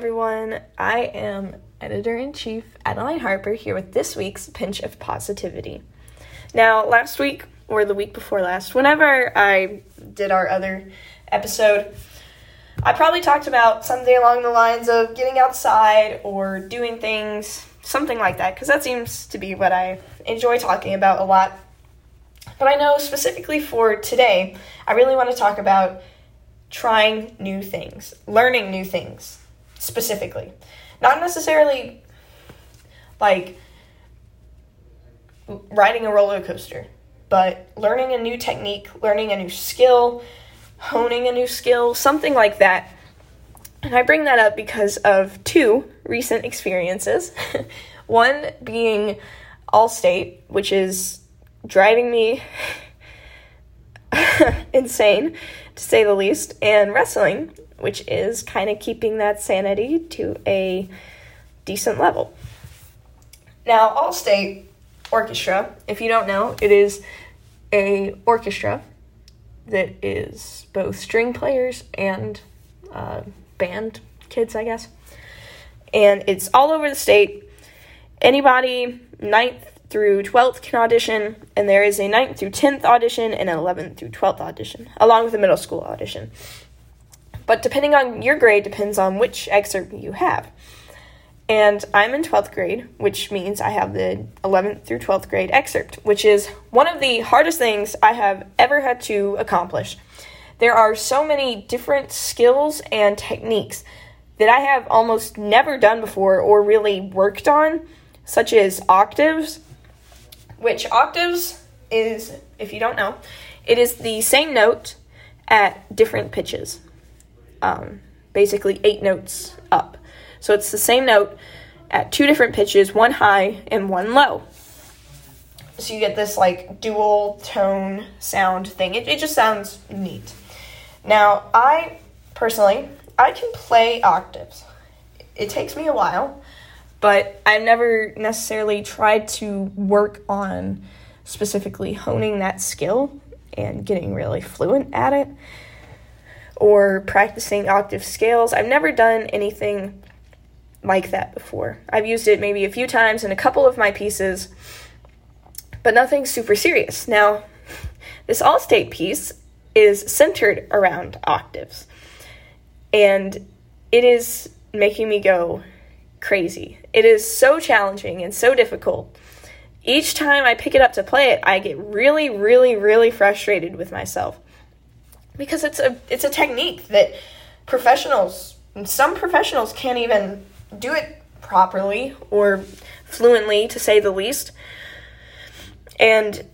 everyone. I am editor in chief Adeline Harper here with this week's Pinch of Positivity. Now, last week, or the week before last, whenever I did our other episode, I probably talked about something along the lines of getting outside or doing things, something like that, because that seems to be what I enjoy talking about a lot. But I know specifically for today, I really want to talk about trying new things, learning new things specifically. Not necessarily like riding a roller coaster, but learning a new technique, learning a new skill, honing a new skill, something like that. And I bring that up because of two recent experiences. One being Allstate, which is driving me insane to say the least, and wrestling, which is kind of keeping that sanity to a decent level. Now, Allstate Orchestra, if you don't know, it is a orchestra that is both string players and uh, band kids, I guess. And it's all over the state. Anybody ninth through 12th can audition, and there is a 9th through 10th audition and an 11th through 12th audition, along with a middle school audition. But depending on your grade, depends on which excerpt you have. And I'm in 12th grade, which means I have the 11th through 12th grade excerpt, which is one of the hardest things I have ever had to accomplish. There are so many different skills and techniques that I have almost never done before or really worked on, such as octaves, which octaves is, if you don't know, it is the same note at different pitches. Um, basically, eight notes up. So it's the same note at two different pitches, one high and one low. So you get this like dual tone sound thing. It, it just sounds neat. Now, I personally, I can play octaves. It takes me a while but I've never necessarily tried to work on specifically honing that skill and getting really fluent at it or practicing octave scales. I've never done anything like that before. I've used it maybe a few times in a couple of my pieces, but nothing super serious. Now, this Allstate piece is centered around octaves, and it is making me go, crazy. It is so challenging and so difficult. Each time I pick it up to play it, I get really, really, really frustrated with myself because it's a it's a technique that professionals, some professionals can't even do it properly or fluently, to say the least, and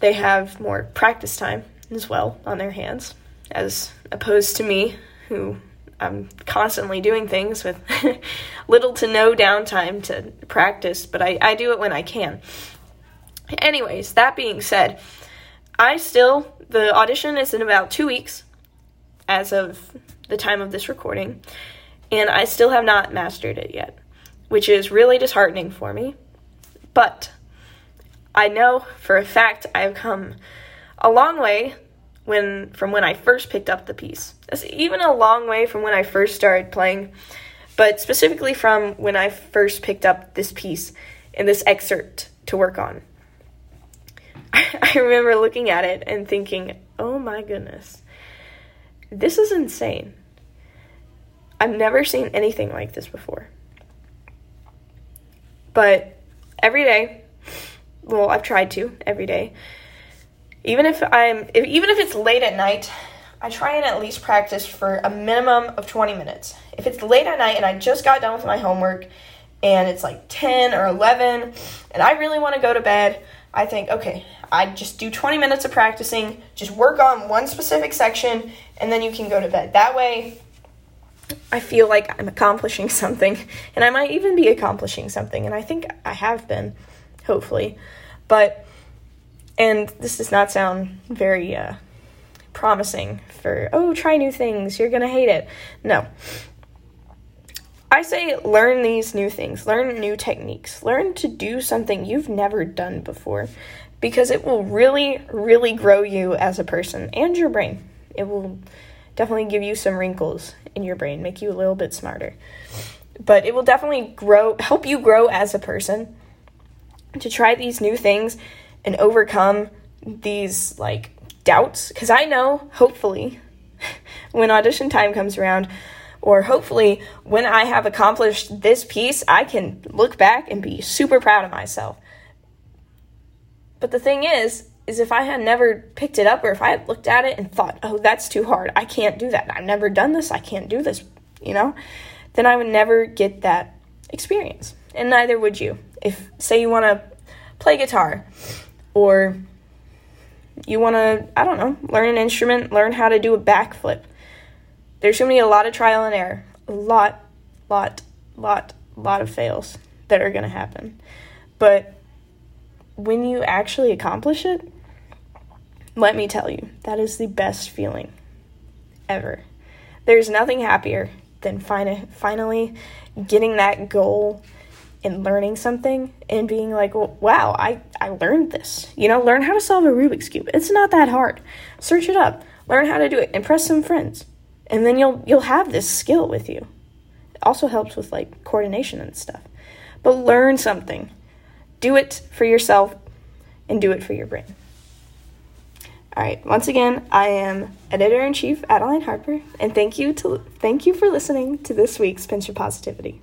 they have more practice time as well on their hands, as opposed to me, who I'm constantly doing things with little to no downtime to practice, but I, I do it when I can. Anyways, that being said, I still, the audition is in about two weeks as of the time of this recording, and I still have not mastered it yet, which is really disheartening for me. But I know for a fact I've come a long way when from when I first picked up the piece. That's even a long way from when I first started playing, but specifically from when I first picked up this piece and this excerpt to work on. I remember looking at it and thinking, "Oh my goodness. This is insane. I've never seen anything like this before." But every day, well, I've tried to every day even if I'm if, even if it's late at night, I try and at least practice for a minimum of 20 minutes. If it's late at night and I just got done with my homework and it's like 10 or 11 and I really want to go to bed, I think, okay, I just do 20 minutes of practicing, just work on one specific section and then you can go to bed. That way I feel like I'm accomplishing something and I might even be accomplishing something and I think I have been, hopefully. But and this does not sound very uh, promising for, oh, try new things, you're gonna hate it. No. I say learn these new things, learn new techniques, learn to do something you've never done before because it will really, really grow you as a person and your brain. It will definitely give you some wrinkles in your brain, make you a little bit smarter. But it will definitely grow, help you grow as a person to try these new things and overcome these like doubts. Because I know, hopefully, when audition time comes around, or hopefully when I have accomplished this piece, I can look back and be super proud of myself. But the thing is, is if I had never picked it up or if I had looked at it and thought, oh, that's too hard, I can't do that, I've never done this, I can't do this, you know, then I would never get that experience. And neither would you. If, say, you want to play guitar or you want to, I don't know, learn an instrument, learn how to do a backflip. There's going to be a lot of trial and error, a lot, lot, lot, lot of fails that are going to happen. But when you actually accomplish it, let me tell you, that is the best feeling ever. There's nothing happier than fin- finally getting that goal and learning something and being like, well, wow, I, I learned this. You know, learn how to solve a Rubik's Cube. It's not that hard. Search it up, learn how to do it, impress some friends. And then you'll you'll have this skill with you. It also helps with like coordination and stuff. But learn something. Do it for yourself and do it for your brain. All right. Once again, I am editor in chief Adeline Harper, and thank you to thank you for listening to this week's Pinch Positivity.